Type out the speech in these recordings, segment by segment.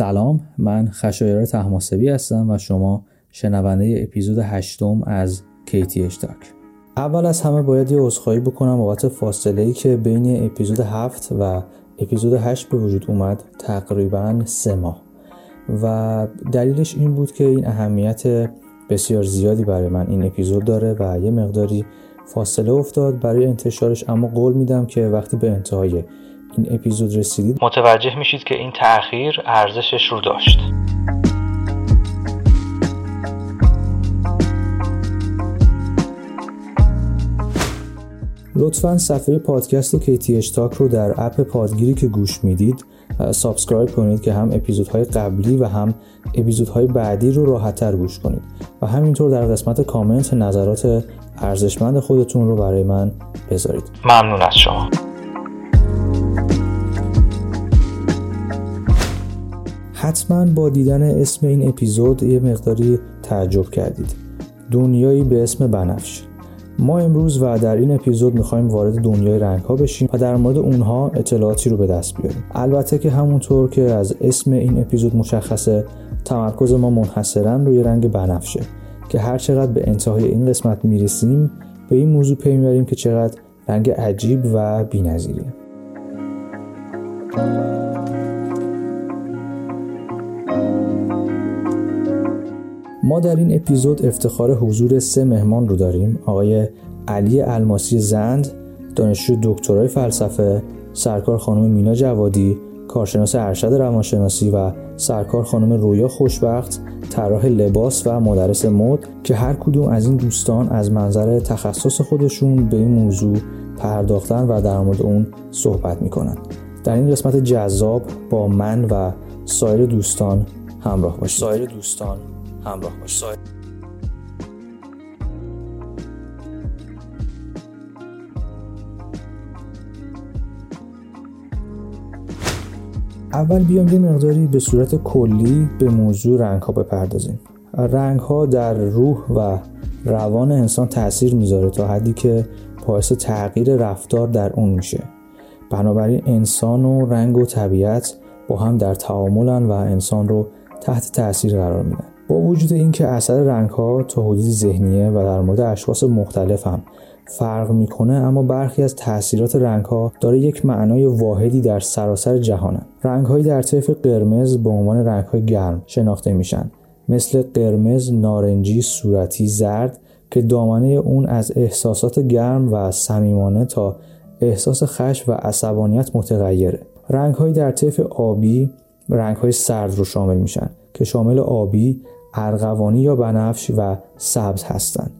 سلام من خشایار تحماسبی هستم و شما شنونده اپیزود هشتم از KTH اشتاک اول از همه باید یه عذرخواهی بکنم بابت فاصله ای که بین اپیزود هفت و اپیزود هشت به وجود اومد تقریبا سه ماه. و دلیلش این بود که این اهمیت بسیار زیادی برای من این اپیزود داره و یه مقداری فاصله افتاد برای انتشارش اما قول میدم که وقتی به انتهای این اپیزود رسیدید. متوجه میشید که این تأخیر ارزشش رو داشت. لطفا صفحه پادکست کیتی اشتاک رو در اپ پادگیری که گوش می‌دید subscribe کنید که هم اپیزودهای قبلی و هم اپیزودهای بعدی رو راحتتر گوش کنید. و همینطور در قسمت کامنت نظرات ارزشمند خودتون رو برای من بذارید. ممنون از شما. حتما با دیدن اسم این اپیزود یه مقداری تعجب کردید. دنیایی به اسم بنفش. ما امروز و در این اپیزود می‌خوایم وارد دنیای رنگ ها بشیم و در مورد اونها اطلاعاتی رو به دست بیاریم. البته که همونطور که از اسم این اپیزود مشخصه تمرکز ما منحصرا روی رنگ بنفشه که هر چقدر به انتهای این قسمت می‌رسیم به این موضوع پی می‌بریم که چقدر رنگ عجیب و بی‌نظیریه. ما در این اپیزود افتخار حضور سه مهمان رو داریم. آقای علی الماسی زند دانشجو دکترای فلسفه سرکار خانم مینا جوادی کارشناس ارشد روانشناسی و سرکار خانم رویا خوشبخت طراح لباس و مدرس مد که هر کدوم از این دوستان از منظر تخصص خودشون به این موضوع پرداختن و در مورد اون صحبت می‌کنن. در این قسمت جذاب با من و سایر دوستان همراه باشید. سایر دوستان. همراه باشید اول بیام یه مقداری به صورت کلی به موضوع رنگ ها بپردازیم. رنگ ها در روح و روان انسان تاثیر می‌ذاره تا حدی که باعث تغییر رفتار در اون میشه. بنابراین انسان و رنگ و طبیعت با هم در تعاملن و انسان رو تحت تاثیر قرار میدن. با وجود اینکه اثر رنگ ها تا حدودی ذهنیه و در مورد اشخاص مختلف هم فرق می‌کنه اما برخی از تاثیرات رنگ ها داره یک معنای واحدی در سراسر جهانه. رنگ هایی در طیف قرمز به عنوان رنگ های گرم شناخته میشن. مثل قرمز، نارنجی، صورتی، زرد که دامنه اون از احساسات گرم و صمیمانه تا احساس خشم و عصبانیت متغیره. رنگ های در طیف آبی رنگ های سرد رو شامل میشن که شامل آبی، ارغوانی یا بنفش و سبز هستند.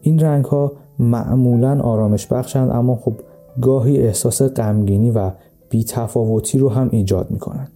این رنگ ها معمولا آرامش بخشند اما خب گاهی احساس غمگینی و بیتفاوتی رو هم ایجاد می‌کنند.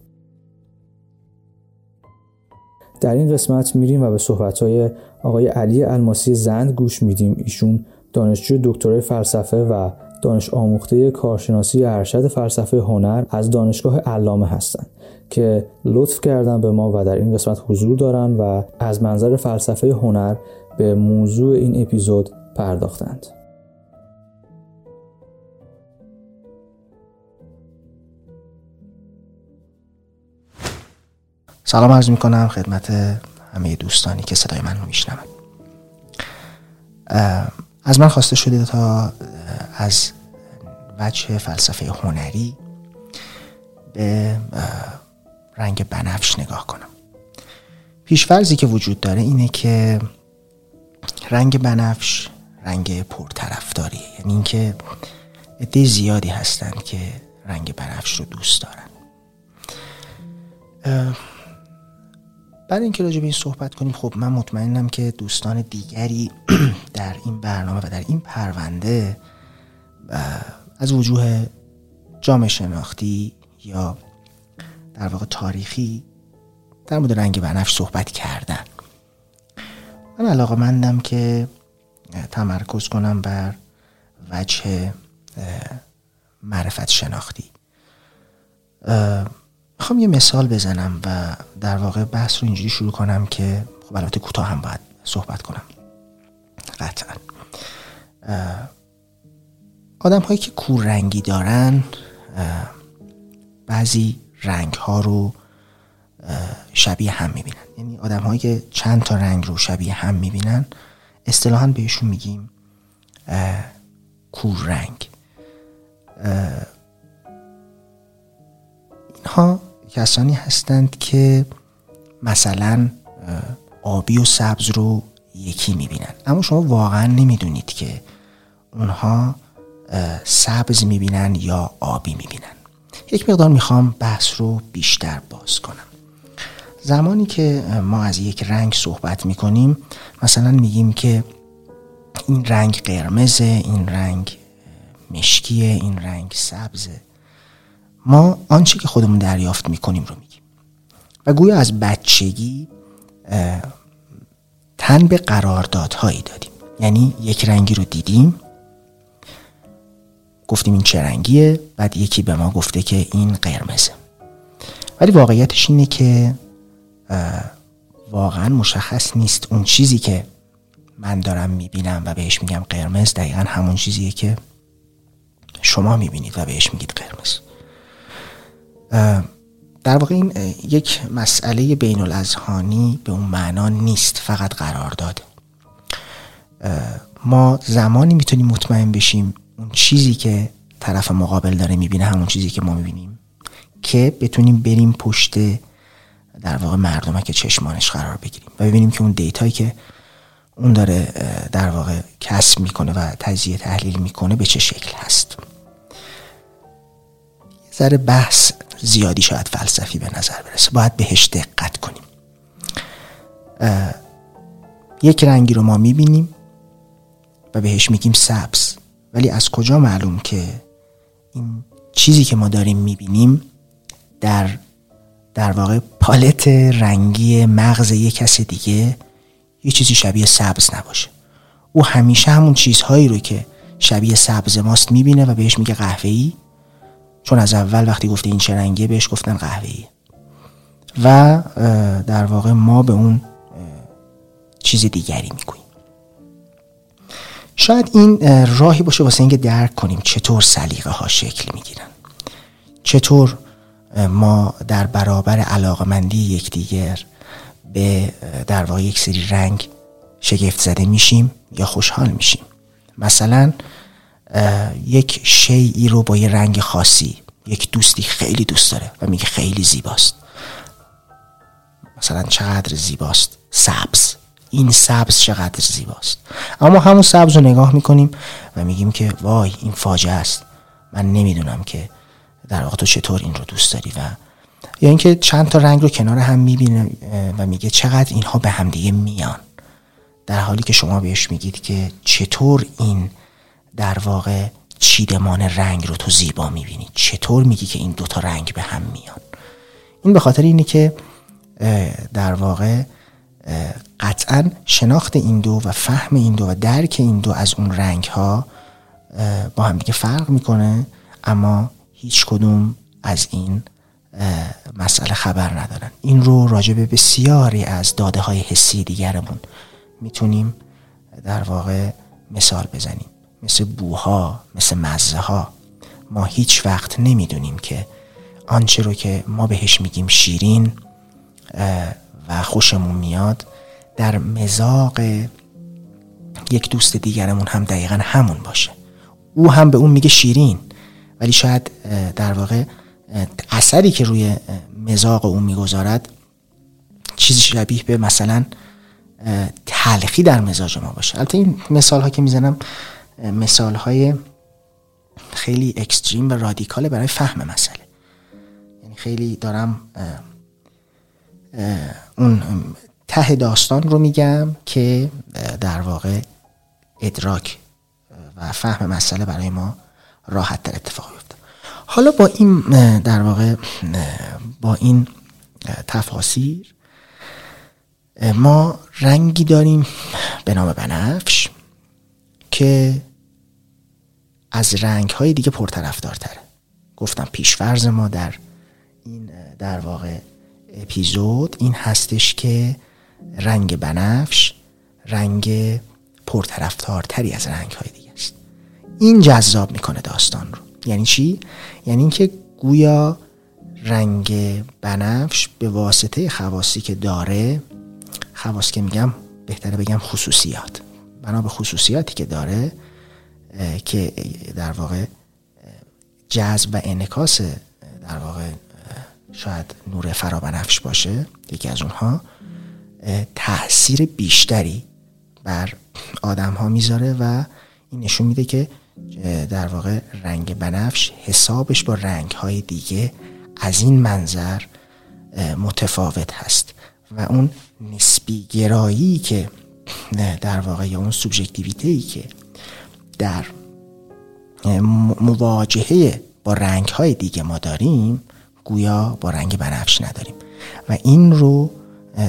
در این قسمت میریم و به صحبت های آقای علی الماسی زند گوش میدیم ایشون دانشجوی دکترای فلسفه و دانش آموخته کارشناسی ارشد فلسفه هنر از دانشگاه علامه هستند که لطف کردن به ما و در این قسمت حضور دارن و از منظر فلسفه هنر به موضوع این اپیزود پرداختند. سلام عرض می کنم خدمت همه دوستانی که صدای من رو میشنوند از من خواسته شده تا از وجه فلسفه هنری به رنگ بنفش نگاه کنم. پیشفرزی که وجود داره اینه که رنگ بنفش رنگ پرطرفداریه یعنی اینکه عده زیادی هستن که رنگ بنفش رو دوست دارن. بعد اینکه راجع به این صحبت کنیم خب من مطمئنم که دوستان دیگری در این برنامه و در این پرونده از وجوه جامعه شناختی یا در واقع تاریخی در مورد رنگ بنفش صحبت کردن. من علاقه مندم که تمرکز کنم بر وجه معرفت شناختی. می‌خوام یه مثال بزنم و در واقع بحث رو اینجوری شروع کنم که خب البته کوتاه هم باید صحبت کنم. قطعا. آدم هایی که کور رنگی دارن بعضی رنگ ها رو شبیه هم می‌بینن. یعنی آدم هایی که چند تا رنگ رو شبیه هم می‌بینن اصطلاحا بهشون میگیم کور رنگ اینها کسانی هستند که مثلا آبی و سبز رو یکی می‌بینن. اما شما واقعا نمی‌دونید که اونها سبز می‌بینن یا آبی می‌بینن. یک مقدار می‌خوام بحث رو بیشتر باز کنم. زمانی که ما از یک رنگ صحبت می‌کنیم مثلا میگیم که این رنگ قرمزه این رنگ مشکیه این رنگ سبزه. ما آنچه که خودمون دریافت می‌کنیم رو میگیم. و گویا از بچگی تن به قراردادهایی دادیم. یعنی یک رنگی رو دیدیم. گفتیم این چه رنگیه؟ بعد یکی به ما گفته که این قرمزه. ولی واقعیتش اینه که واقعا مشخص نیست اون چیزی که من دارم می‌بینم و بهش میگم قرمز. دقیقا همون چیزیه که شما می‌بینید و بهش میگید قرمز. در واقع این یک مسئله بین الازهانی به اون معنا نیست فقط قرار داده. ما زمانی می‌تونیم مطمئن بشیم اون چیزی که طرف مقابل داره می‌بینه همون چیزی که ما می‌بینیم که بتونیم بریم پشت در واقع مردمه که چشمانش قرار بگیریم و ببینیم که اون دیتایی که اون داره در واقع کسب می‌کنه و تجزیه تحلیل می‌کنه به چه شکل هست. ذره بحث زیادی شاید فلسفی به نظر برسه. باید بهش دقت کنیم. یک رنگی رو ما می‌بینیم و بهش میگیم سبز. ولی از کجا معلوم که این چیزی که ما داریم می‌بینیم در در واقع پالت رنگی مغز یک کس دیگه یه چیزی شبیه سبز نباشه. او همیشه همون چیزهایی رو که شبیه سبز ماست می‌بینه و بهش میگه قهوه‌ای. چون از اول وقتی گفته این چه رنگیه بهش گفتن قهوه‌ای. و در واقع ما به اون چیز دیگری می‌گوییم. شاید این راهی باشه واسه اینکه درک کنیم چطور سلیقه ها شکل می‌گیرن. چطور ما در برابر علاقمندی یکدیگر به در واقع یک سری رنگ شگفت زده میشیم یا خوشحال میشیم. مثلا یک شیعی رو با یه رنگ خاصی یک دوستی خیلی دوست داره و میگه خیلی زیباست. مثلا چقدر زیباست؟ سبز. این سبز چقدر زیباست؟ اما همون سبز رو نگاه می‌کنیم و میگیم که وای این فاجعه است. من نمی‌دونم که در واقع تو چطور این رو دوست داری و یا اینکه چند تا رنگ رو کنار هم می‌بینه و میگه چقدر اینها به همدیگه میان. در حالی که شما بهش میگید که چطور این در واقع چیدمان رنگ رو تو زیبا می‌بینی. چطور میگی که این دوتا رنگ به هم میان؟ این به خاطر اینه که در واقع قطعا شناخت این دو و فهم این دو و درک این دو از اون رنگ ها با هم دیگه فرق می‌کنه. اما هیچ کدوم از این مسئله خبر ندارن. این رو راجع به بسیاری از داده های حسی دیگرمون می‌تونیم در واقع مثال بزنیم. مثل بوها مثل مزه ها ما هیچ وقت نمی‌دونیم که آنچه رو که ما بهش میگیم شیرین و خوشمون میاد در مزاق یک دوست دیگرمون هم دقیقا همون باشه. او هم به اون میگه شیرین. ولی شاید در واقع اثری که روی مزاق اون می‌گذارد چیزی شبیه به مثلا تلخی در مزاج ما باشه. البته این مثال ها که می‌زنم مثال های خیلی اکستریم و رادیکاله برای فهم مسئله. یعنی خیلی دارم اون ته داستان رو میگم که در واقع ادراک و فهم مسئله برای ما راحت در اتفاق بیفته حالا با این در واقع با این تفاسیر ما رنگی داریم به نام بنفش. که از رنگ های دیگه پرطرفدارتره. گفتم پیشورز ما در این در واقع اپیزود این هستش که رنگ بنفش رنگ پرطرفدارتری از رنگ های دیگه است. این جذاب می‌کنه داستان رو. یعنی چی؟ یعنی اینکه گویا رنگ بنفش به واسطه خواصی که داره خواص که میگم بهتره بگم خصوصیات. بنا به خصوصیاتی که داره که در واقع جذب و انکاس در واقع شاید نور فرابنفش باشه یکی از اونها تاثیر بیشتری بر آدم ها می‌ذاره و این نشون میده که در واقع رنگ بنفش حسابش با رنگ های دیگه از این منظر متفاوت هست. و اون نسبی گرایی که در واقع یا اون سوبژکتیویته ای که در مواجهه با رنگ های دیگه ما داریم گویا با رنگ بنفش نداریم. و این رو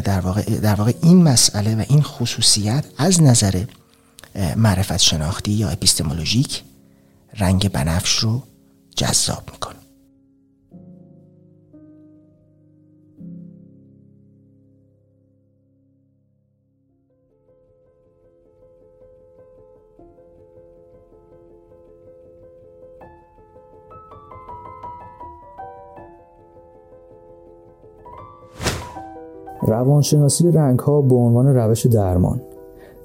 در واقع, در واقع این مسئله و این خصوصیت از نظر معرفت شناختی یا اپیستمولوژیک رنگ بنفش رو جذاب می‌کنه. روانشناسی رنگ ها به عنوان روش درمان.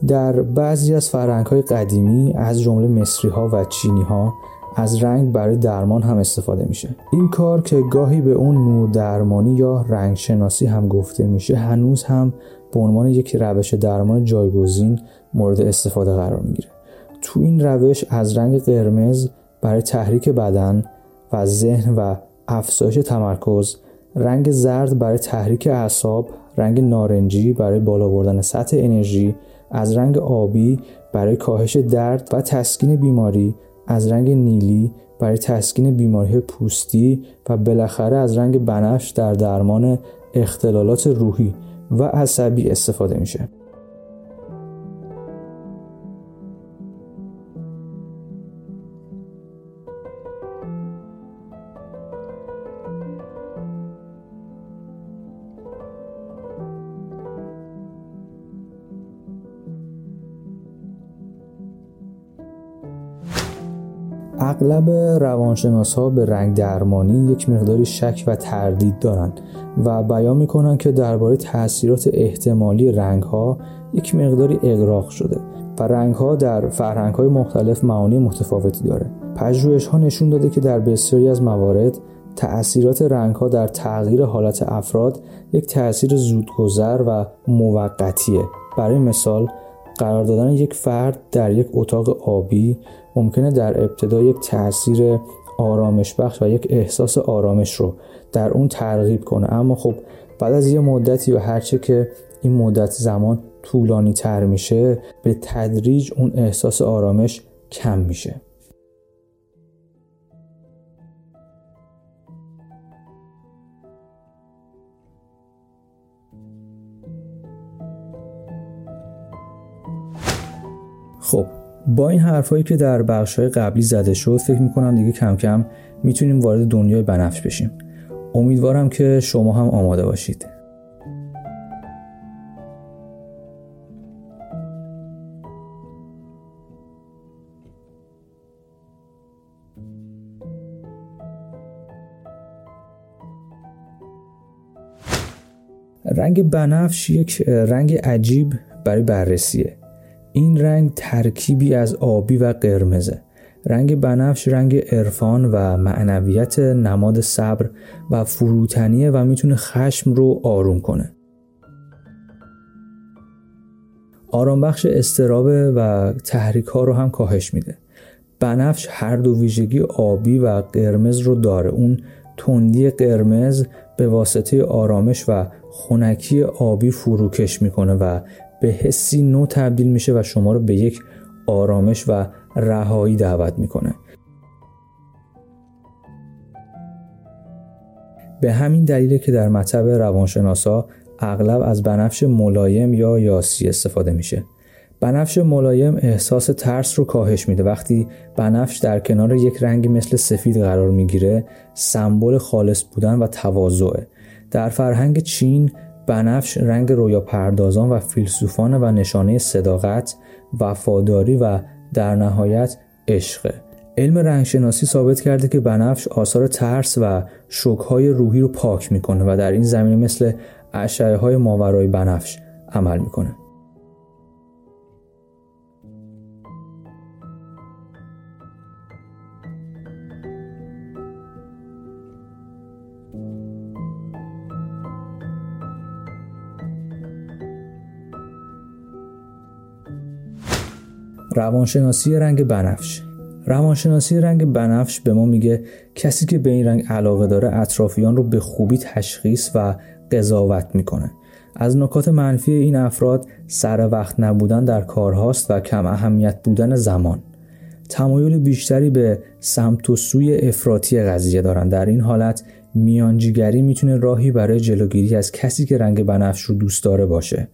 در بعضی از فرهنگ های قدیمی از جمله مصری ها و چینی ها از رنگ برای درمان هم استفاده میشه. این کار که گاهی به اون نور درمانی یا رنگ شناسی هم گفته میشه هنوز هم به عنوان یک روش درمان جایگزین مورد استفاده قرار می‌گیره. تو این روش از رنگ قرمز برای تحریک بدن و ذهن و افزایش تمرکز رنگ زرد برای تحریک اعصاب رنگ نارنجی برای بالا بردن سطح انرژی از رنگ آبی برای کاهش درد و تسکین بیماری از رنگ نیلی برای تسکین بیماری پوستی و بالاخره از رنگ بنفش در درمان اختلالات روحی و عصبی استفاده میشه. اغلب روانشناس ها به رنگ درمانی یک مقداری شک و تردید دارند و بیان می‌کنند که درباره تاثیرات احتمالی رنگ ها یک مقداری اغراق شده و رنگ ها در فرهنگ های مختلف معانی متفاوتی داره. پژوهش ها نشون داده که در بسیاری از موارد تأثیرات رنگ ها در تغییر حالت افراد یک تأثیر زودگذر و موقتیه. برای مثال قرار دادن یک فرد در یک اتاق آبی ممکنه در ابتدا یک تاثیر آرامش بخش و یک احساس آرامش رو در اون ترغیب کنه. اما خب بعد از یه مدتی و هرچه که این مدت زمان طولانی تر میشه به تدریج اون احساس آرامش کم میشه. با این حرفایی که در بخشهای قبلی زده شد فکر می‌کنم دیگه کم کم می‌تونیم وارد دنیای بنفش بشیم. امیدوارم که شما هم آماده باشید. رنگ بنفش یک رنگ عجیب برای بررسیه. این رنگ ترکیبی از آبی و قرمزه. رنگ بنفش رنگ عرفان و معنویت نماد صبر و فروتنیه و می‌تونه خشم رو آروم کنه. آرام بخش استرابه و تحریک ها رو هم کاهش میده. بنفش هر دو ویژگی آبی و قرمز رو داره. اون تندی قرمز به واسطه آرامش و خونکی آبی فروکش می‌کنه و به حسی نو تبدیل میشه و شما رو به یک آرامش و رهایی دعوت می‌کنه. به همین دلیله که در مطب روانشناسا اغلب از بنفش ملایم یا یاسی استفاده میشه. بنفش ملایم احساس ترس رو کاهش میده. وقتی بنفش در کنار یک رنگی مثل سفید قرار می‌گیره سمبل خالص بودن و تواضعه. در فرهنگ چین بنفش رنگ رویا پردازان و فیلسوفان و نشانه صداقت، وفاداری و در نهایت عشقه. علم رنگشناسی ثابت کرده که بنفش آثار ترس و شوکهای روحی رو پاک می‌کنه و در این زمینه مثل اشعه های ماورای بنفش عمل می‌کنه روانشناسی رنگ بنفش. روانشناسی رنگ بنفش به ما میگه کسی که به این رنگ علاقه داره اطرافیان رو به خوبی تشخیص و قضاوت می‌کنه. از نکات منفی این افراد سر وقت نبودن در کارهاست و کم اهمیت بودن زمان. تمایل بیشتری به سمت و سوی افراطی قضیه دارن. در این حالت میانجیگری می‌تونه راهی برای جلوگیری از کسی که رنگ بنفش رو دوست داره باشه.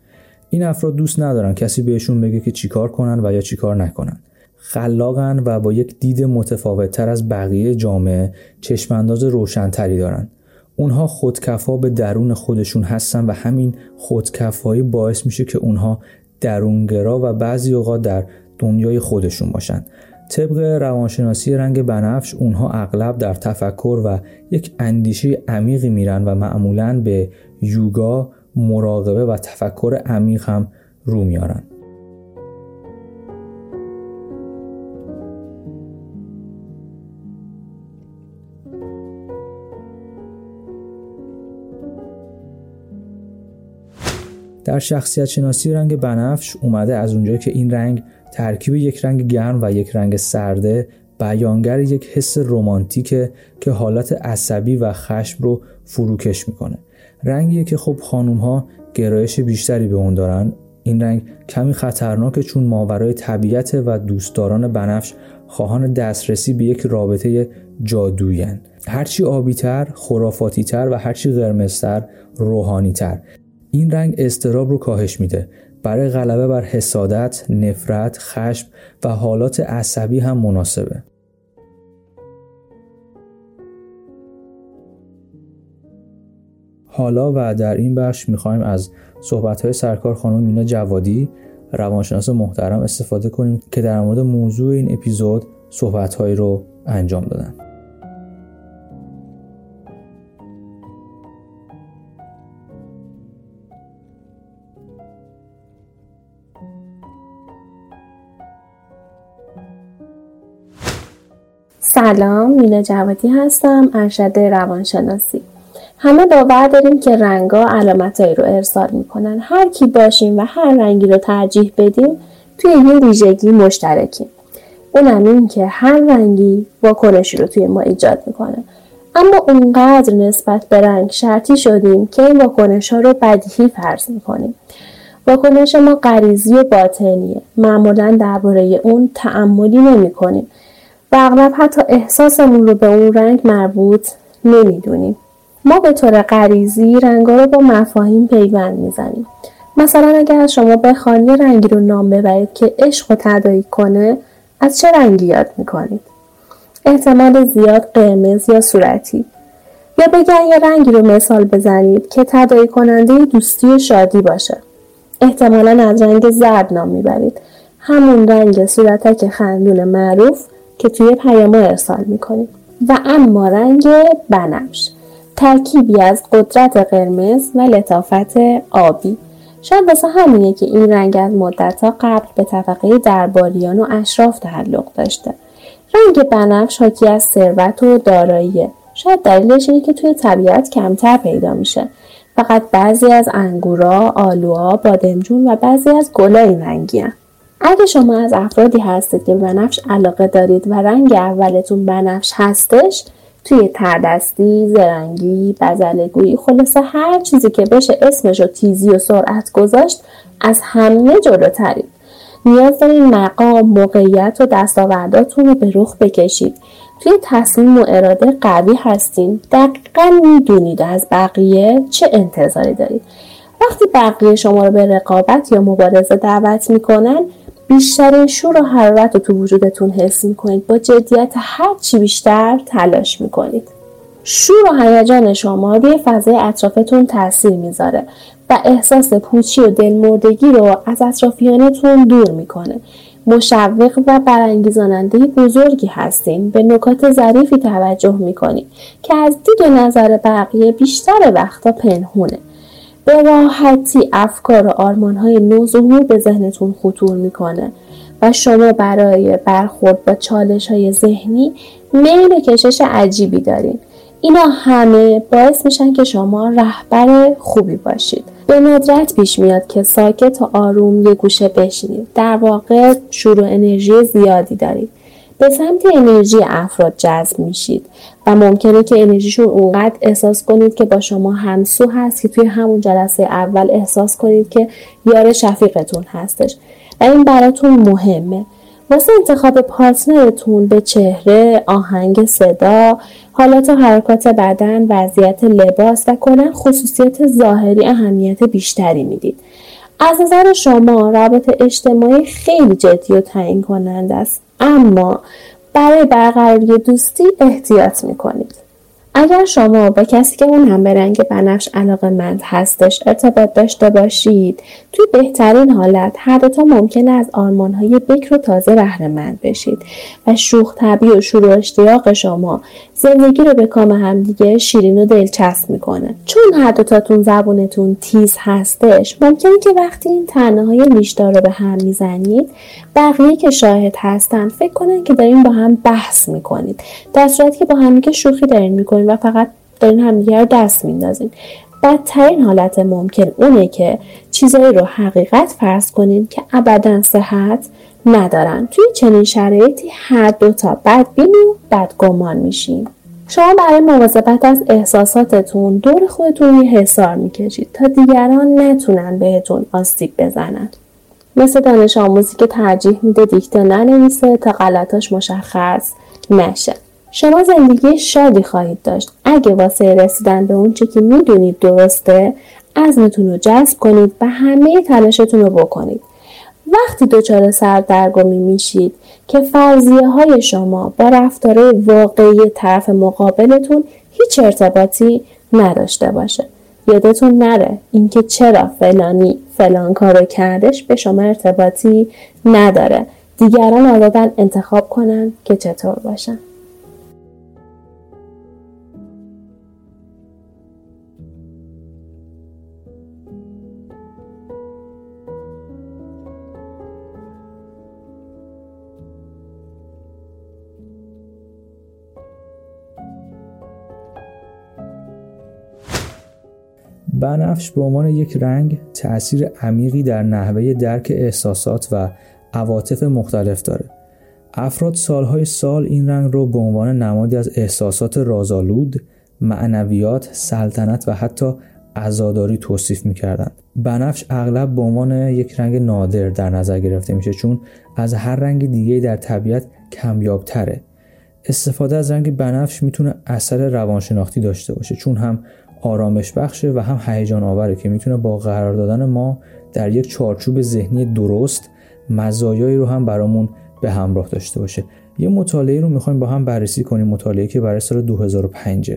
این افراد دوست ندارن کسی بهشون بگه که چیکار کنن و یا چیکار نکنن. خلاقن و با یک دید متفاوت تر از بقیه جامعه چشمانداز روشنتری دارن. اونها خودکفا به درون خودشون هستن و همین خودکفایی باعث میشه که اونها درونگرا و بعضی اوقات در دنیای خودشون باشن. طبق روانشناسی رنگ بنفش اونها اغلب در تفکر و یک اندیشه عمیقی میرن و معمولا به یوگا مراقبه و تفکر عمیق هم رو میارن. در شخصیت شناسی رنگ بنفش اومده از اونجایی که این رنگ ترکیب یک رنگ گرم و یک رنگ سرده بیانگر یک حس رمانتیکه که حالت عصبی و خشم رو فروکش می‌کنه. رنگیه که خب خانوم ها گرایش بیشتری به اون دارن. این رنگ کمی خطرناکه چون ماورای طبیعت و دوستداران بنفش خواهان دسترسی به یک رابطه جادوین هرچی آبیتر، خرافاتیتر و هرچی قرمزتر، روحانیتر. این رنگ استراب رو کاهش میده. برای غلبه بر حسادت، نفرت، خشم و حالات عصبی هم مناسبه. حالا و در این بخش می‌خوایم از صحبت سرکار خانم مینا جوادی روانشناس محترم استفاده کنیم که در مورد موضوع این اپیزود صحبت رو انجام دادن. سلام مینا جوادی هستم ارشد روانشناسی. همه باور داریم که رنگا علامتهایی رو ارسال می‌کنن. هر کی باشیم و هر رنگی رو ترجیح بدیم توی یه ویژگی مشترکیم. اونم این که هر رنگی واکنشی رو توی ما ایجاد می‌کنه. اما اونقدر نسبت به رنگ شرطی شدیم که این واکنش ها رو بدیهی فرض می‌کنیم. واکنش ما غریزی و باطنیه. معمولا درباره اون تعملی نمی کنیم و اغلب حتی احساسمون رو به اون رنگ مربوط نمی‌دونیم. ما به طور غریزی رنگا رو با مفاهیم پیوند می‌زنیم. مثلا اگر شما بخوان یه رنگی رو نام ببرید که عشق رو تدایی کنه از چه رنگی یاد می‌کنید؟ احتمال زیاد قرمز یا صورتی. یا بگن یه رنگی رو مثال بزنید که تدایی کننده دوستی و شادی باشه. احتمالا از رنگ زرد نام می‌برید. همون رنگ صورتک خندون معروف که توی پیاما ارسال می‌کنید. و اما رنگ بنفش. ترکیبی از قدرت قرمز و لطافت آبی. شاید واسه همینه که این رنگ از مدتها قبل به طبقه درباریان و اشراف تعلق داشته. رنگ بنفش حاکی از ثروت و داراییه. شاید دلیلش اینه که توی طبیعت کمتر پیدا میشه. فقط بعضی از انگورا، آلوها، بادمجون و بعضی از گلا این رنگی اگه شما از افرادی هستید که بنفش علاقه دارید و رنگ اولتون بنفش هستش توی تردستی، زرنگی، بزلگویی خلاصه هر چیزی که بشه اسمش رو تیزی و سرعت گذاشت از همه جلوترید. نیاز دارین مقام، موقعیت و دستاورداتون رو به رخ بکشید. توی تصمیم و اراده قوی هستین. دقیقا می‌دونید از بقیه چه انتظاری دارید. وقتی بقیه شما رو به رقابت یا مبارزه دعوت می‌کنن بیشترین شور و حرارت رو تو وجودتون حس می‌کنید. با جدیت هر چی بیشتر تلاش می‌کنید. شور و هیجان شما روی فضای اطرافتون تاثیر می‌ذاره و احساس پوچی و دلمردگی رو از اطرافیانتون دور می‌کنه. مشوق و برانگیزاننده بزرگی هستین. به نکات ظریفی توجه می‌کنید که از دید نظر بقیه بیشتر وقتا پنهونه. به راحتی افکار و آرمانهای نو ظهور به ذهنتون خطور می‌کنه و شما برای برخورد با چالش های ذهنی میل کشش عجیبی دارین. اینا همه باعث میشن که شما رهبر خوبی باشید. به ندرت پیش میاد که ساکت و آروم یه گوشه بشینید. در واقع شروع انرژی زیادی دارید. به سمت انرژی افراد جذب میشید و ممکنه که انرژیشون اونقدر احساس کنید که با شما همسو هست که توی همون جلسه اول احساس کنید که یار شفیقتون هستش. و این براتون مهمه. واسه انتخاب پارتنرتون به چهره، آهنگ صدا، حالات و حرکات بدن، وضعیت لباس و کلا خصوصیت ظاهری اهمیت بیشتری می‌دید. از نظر شما روابط اجتماعی خیلی جدی و تعیین کننده است. اما برای برقراری دوستی احتیاط می‌کنید. اگر شما با کسی که اون هم به رنگ بنفش علاقه مند هستش ارتباط داشته باشید توی بهترین حالت هر دوتا ممکنه از های بکر و تازه مند بشید و شوخ طبیع و شروع اشتیاق شما زندگی رو به کام همدیگه شیرین و دلچسب می‌کنه. چون هر دوتاتون زبونتون تیز هستش ممکنه که وقتی این تنه های لیشدار رو به هم می‌زنید بقیه که شاهد هستن فکر کنن که دارین با هم بحث می‌کنید. در صورتی که با همدیگه شوخی دارین می‌کنید و فقط دارین همدیگه رو دست میندازین. بدترین حالت ممکن اونه که چیزایی رو حقیقت فرض کنید که ابدا صحت ندارن. توی چنین شرایطی هر دوتا بدبین و بدگمان میشین. شما برای مواظبت از احساساتتون دور خودتون یه حسار می‌کشید تا دیگران نتونن بهتون آسیب بزنن. مثل دانش آموزی که ترجیح میده دیکته ننویسه تا غلطاش مشخص نشه. شما زندگی شادی خواهید داشت. اگه واسه رسیدن به اون چی که می‌دونید درسته عزمتون رو جذب کنید و همه تلاشتون رو بکنید. وقتی دچار سردرگمی میشید که فرضیه های شما با رفتارهای واقعی طرف مقابلتون هیچ ارتباطی نداشته باشه. یادتون نره اینکه چرا فلانی فلان کارو کردش به شما ارتباطی نداره. دیگران آزادن انتخاب کنن که چطور باشن. بنفش به عنوان یک رنگ تأثیر عمیقی در نحوه درک احساسات و عواطف مختلف داره. افراد سالهای سال این رنگ رو به عنوان نمادی از احساسات رازآلود، معنویات، سلطنت و حتی عزاداری توصیف می‌کردند. بنفش اغلب به عنوان یک رنگ نادر در نظر گرفته میشه چون از هر رنگ دیگه در طبیعت کمیابتره. استفاده از رنگ بنفش می‌تونه اثر روانشناختی داشته باشه چون هم آرامش بخشه و هم هیجان آوره که می‌تونه با قرار دادن ما در یک چارچوب ذهنی درست مزایایی رو هم برامون به همراه داشته باشه. یه مطالعه رو می‌خوایم با هم بررسی کنیم مطالعه که برای سال 2005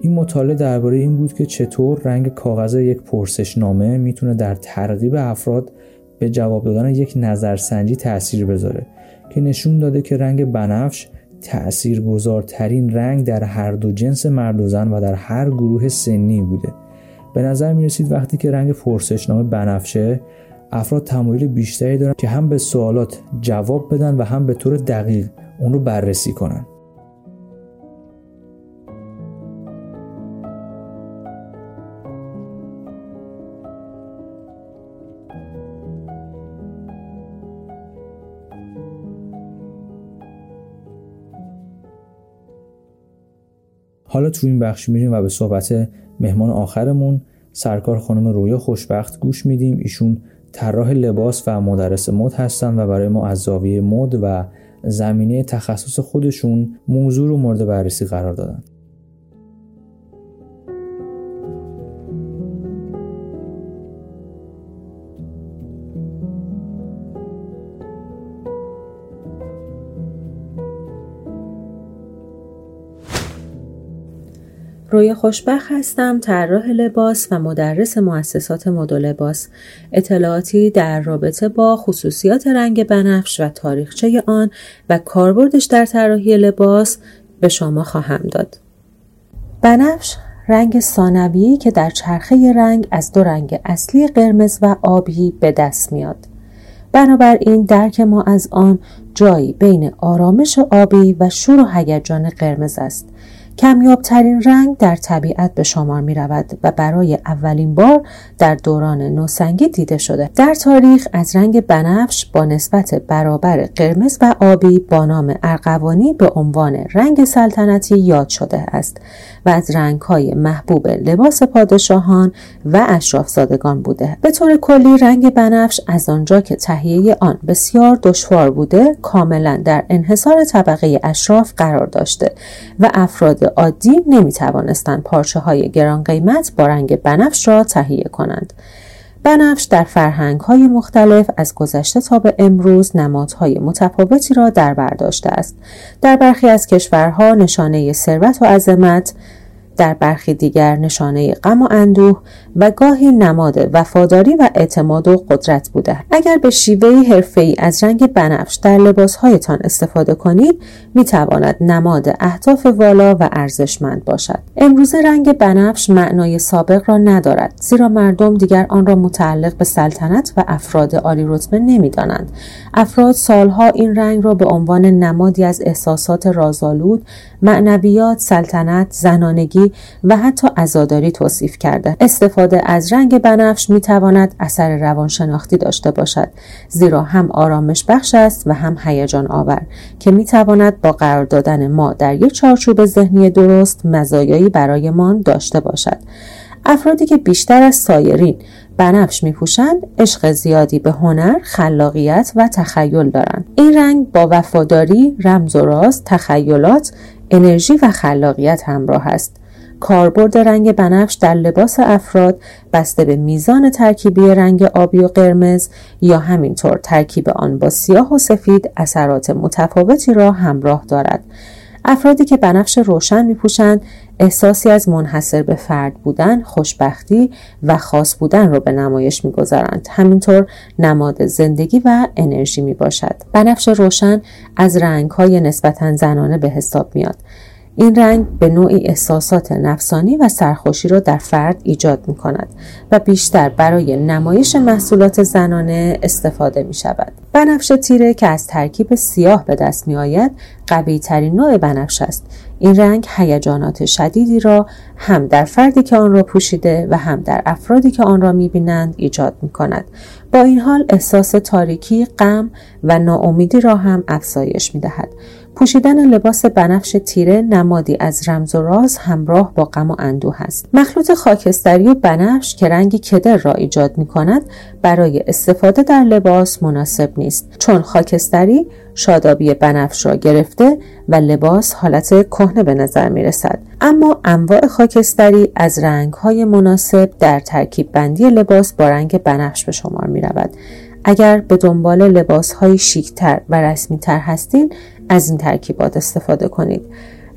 این مطالعه درباره این بود که چطور رنگ کاغذ یک پرسشنامه می‌تونه در ترغیب افراد به جواب دادن یک نظرسنجی تاثیر بذاره که نشون داده که رنگ بنفش گذارترین رنگ در هر دو جنس مرد و زن و در هر گروه سنی بوده. به نظر می رسید وقتی که رنگ پرسشنامه بنفشه افراد تمایل بیشتری دارن که هم به سوالات جواب بدن و هم به طور دقیق اون رو بررسی کنن. حالا تو این بخش میریم و به صحبت مهمان آخرمون. سرکار خانم رویا خوشبخت گوش میدیم. ایشون طراح لباس و مدرس مد هستن و برای ما از زاویه مد و زمینه تخصص خودشون موضوع رو مورد بررسی قرار دادن. روی خوشبخ هستم طراح لباس و مدرس مؤسسات مد لباس. اطلاعاتی در رابطه با خصوصیات رنگ بنفش و تاریخچه آن و کاربردش در طراحی لباس به شما خواهم داد. بنفش رنگ ثانویی که در چرخه رنگ از دو رنگ اصلی قرمز و آبی به دست میاد. بنابراین درک ما از آن جایی بین آرامش آبی و شور و هیجان قرمز است. کمیابترین رنگ در طبیعت به شمار می رود و برای اولین بار در دوران نوسنگی دیده شده. در تاریخ از رنگ بنفش با نسبت برابر قرمز و آبی با نام ارغوانی به عنوان رنگ سلطنتی یاد شده است و از های محبوب لباس پادشاهان و اشرافزادگان بوده. به طور کلی رنگ بنفش از آنجا که تهیه آن بسیار دشوار بوده کاملا در انحصار طبقه اشراف قرار داشته و افراد عادی نمی توانستند پارچه های گران قیمت با رنگ بنفش را تهیه کنند. بنفش در فرهنگ های مختلف از گذشته تا به امروز نمادهای متفاوتی را در برداشته است. در برخی از کشورها نشانه ثروت و عظمت در برخی دیگر نشانه غم و اندوه و گاهی نماد وفاداری و اعتماد و قدرت بوده اگر به شیوه ای از رنگ بنفش در لباسهایتان استفاده کنید می تواند نماد اهداف والا و ارزشمند باشد امروز رنگ بنفش معنای سابق را ندارد زیرا مردم دیگر آن را متعلق به سلطنت و افراد عالی رتبه نمی دانند. افراد سالها این رنگ را به عنوان نمادی از احساسات رازآلود معنویات سلطنت زنانگی و حتی عزاداری توصیف کرده استفاده از رنگ بنفش می تواند اثر روانشناختی داشته باشد زیرا هم آرامش بخش است و هم هیجان آور که می تواند با قرار دادن ما در یک چارچوب ذهنی درست مزایایی برایمان داشته باشد افرادی که بیشتر از سایرین بنفش می پوشند عشق زیادی به هنر، خلاقیت و تخیل دارند. این رنگ با وفاداری، رمز و راز، تخیلات، انرژی و خلاقیت همراه است. کاربرد رنگ بنفش در لباس افراد بسته به میزان ترکیبی رنگ آبی و قرمز یا همینطور ترکیب آن با سیاه و سفید اثرات متفاوتی را همراه دارد. افرادی که بنفش روشن می پوشند احساسی از منحصر به فرد بودن، خوشبختی و خاص بودن را به نمایش می‌گذارند. همینطور نماد زندگی و انرژی می باشد. بنفش روشن از رنگ های نسبتا زنانه به حساب میاد. این رنگ به نوعی احساسات نفسانی و سرخوشی را در فرد ایجاد می کند و بیشتر برای نمایش محصولات زنانه استفاده می شود. بنفش تیره که از ترکیب سیاه به دست می آید قوی ترین نوع بنفش است. این رنگ هیجانات شدیدی را هم در فردی که آن را پوشیده و هم در افرادی که آن را می بینند ایجاد می کند. با این حال احساس تاریکی، غم و ناامیدی را هم افزایش می دهد. پوشیدن لباس بنفش تیره نمادی از رمز و راز همراه با غم و اندوه است مخلوط خاکستری و بنفش که رنگ کدر را ایجاد می کند برای استفاده در لباس مناسب نیست چون خاکستری شادابی بنفش را گرفته و لباس حالت کهنه به نظر می رسد. اما انواع خاکستری از رنگ مناسب در ترکیب بندی لباس با رنگ بنفش به شمار می رود. اگر به دنبال لباس های شیکتر و رسمی تر هستین از این ترکیبات استفاده کنید.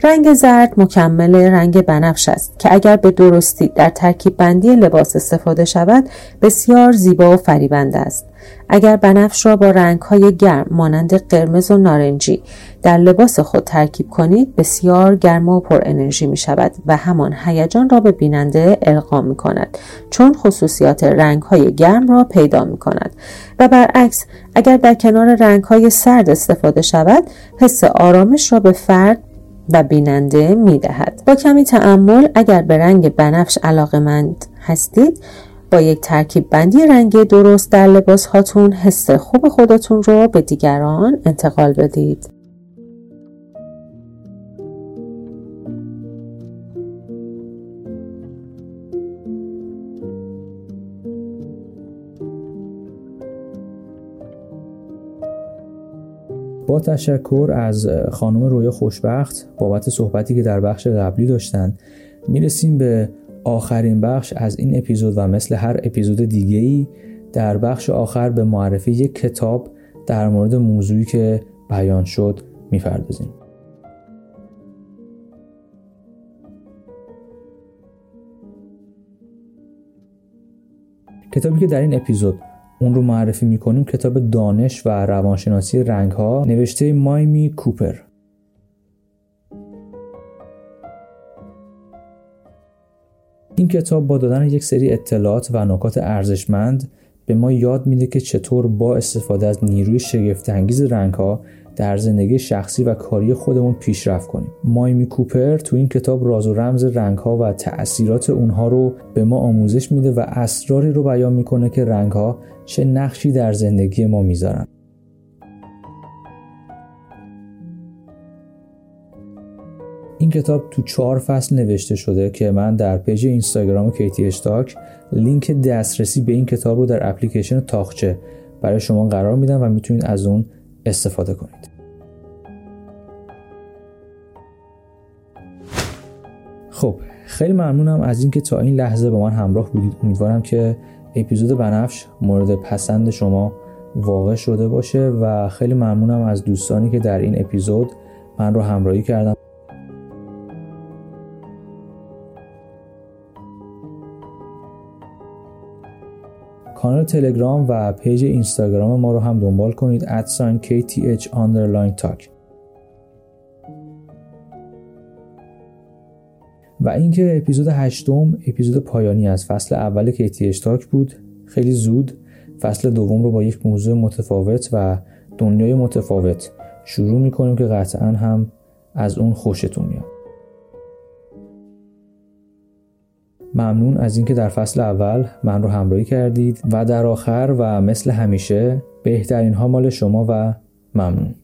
رنگ زرد مکمل رنگ بنفش است که اگر به درستی در ترکیب بندی لباس استفاده شود بسیار زیبا و فریبنده است. اگر بنفش را با رنگ های گرم مانند قرمز و نارنجی در لباس خود ترکیب کنید بسیار گرم و پر انرژی می شود و همان هیجان را به بیننده القا می کند چون خصوصیات رنگ های گرم را پیدا می کند و برعکس اگر در کنار رنگ های سرد استفاده شود حس آرامش را به فرد و بیننده می دهد. با کمی تعمل اگر به رنگ بنفش علاقمند هستید با یک ترکیب بندی رنگی درست در لباس هاتون حس خوب خودتون رو به دیگران انتقال بدید. با تشکر از خانم رویا خوشبخت بابت صحبتی که در بخش قبلی داشتن. می‌رسیم به آخرین بخش از این اپیزود و مثل هر اپیزود دیگه ای در بخش آخر به معرفی یک کتاب در مورد موضوعی که بیان شد می‌پردازیم. کتابی که در این اپیزود اون رو معرفی می‌کنیم. کتاب دانش و روانشناسی رنگ ها نوشته مایمی کوپر. این کتاب با دادن یک سری اطلاعات و نکات ارزشمند به ما یاد میده که چطور با استفاده از نیروی شگفت انگیز رنگ ها در زندگی شخصی و کاری خودمون پیشرفت کنیم. مایمی کوپر تو این کتاب راز و رمز رنگ ها و تأثیرات اونها رو به ما آموزش میده و اسراری رو بیان می‌کنه که رنگ ها چه نقشی در زندگی ما می‌ذارن. این کتاب تو چهار فصل نوشته شده که من در page اینستاگرام کیتی اشتاک لینک دسترسی به این کتاب رو در اپلیکیشن تاخچه برای شما قرار میدم و می‌تونید از اون استفاده کنید. خب خیلی ممنونم از اینکه تا این لحظه با من همراه بودید. امیدوارم که اپیزود بنفش مورد پسند شما واقع شده باشه و خیلی ممنونم از دوستانی که در این اپیزود من رو همراهی کردم کانال تلگرام و پیج اینستاگرام ما رو هم دنبال کنید ادساین kth underline talk. و اینکه اپیزود هشتم اپیزود پایانی از فصل اول KTH تاک بود خیلی زود فصل دوم رو با یک موضوع متفاوت و دنیای متفاوت شروع می‌کنیم که قطعا هم از اون خوشتون میاد. ممنون از اینکه در فصل اول من رو همراهی کردید و در آخر و مثل همیشه بهترین ها مال شما و ممنون.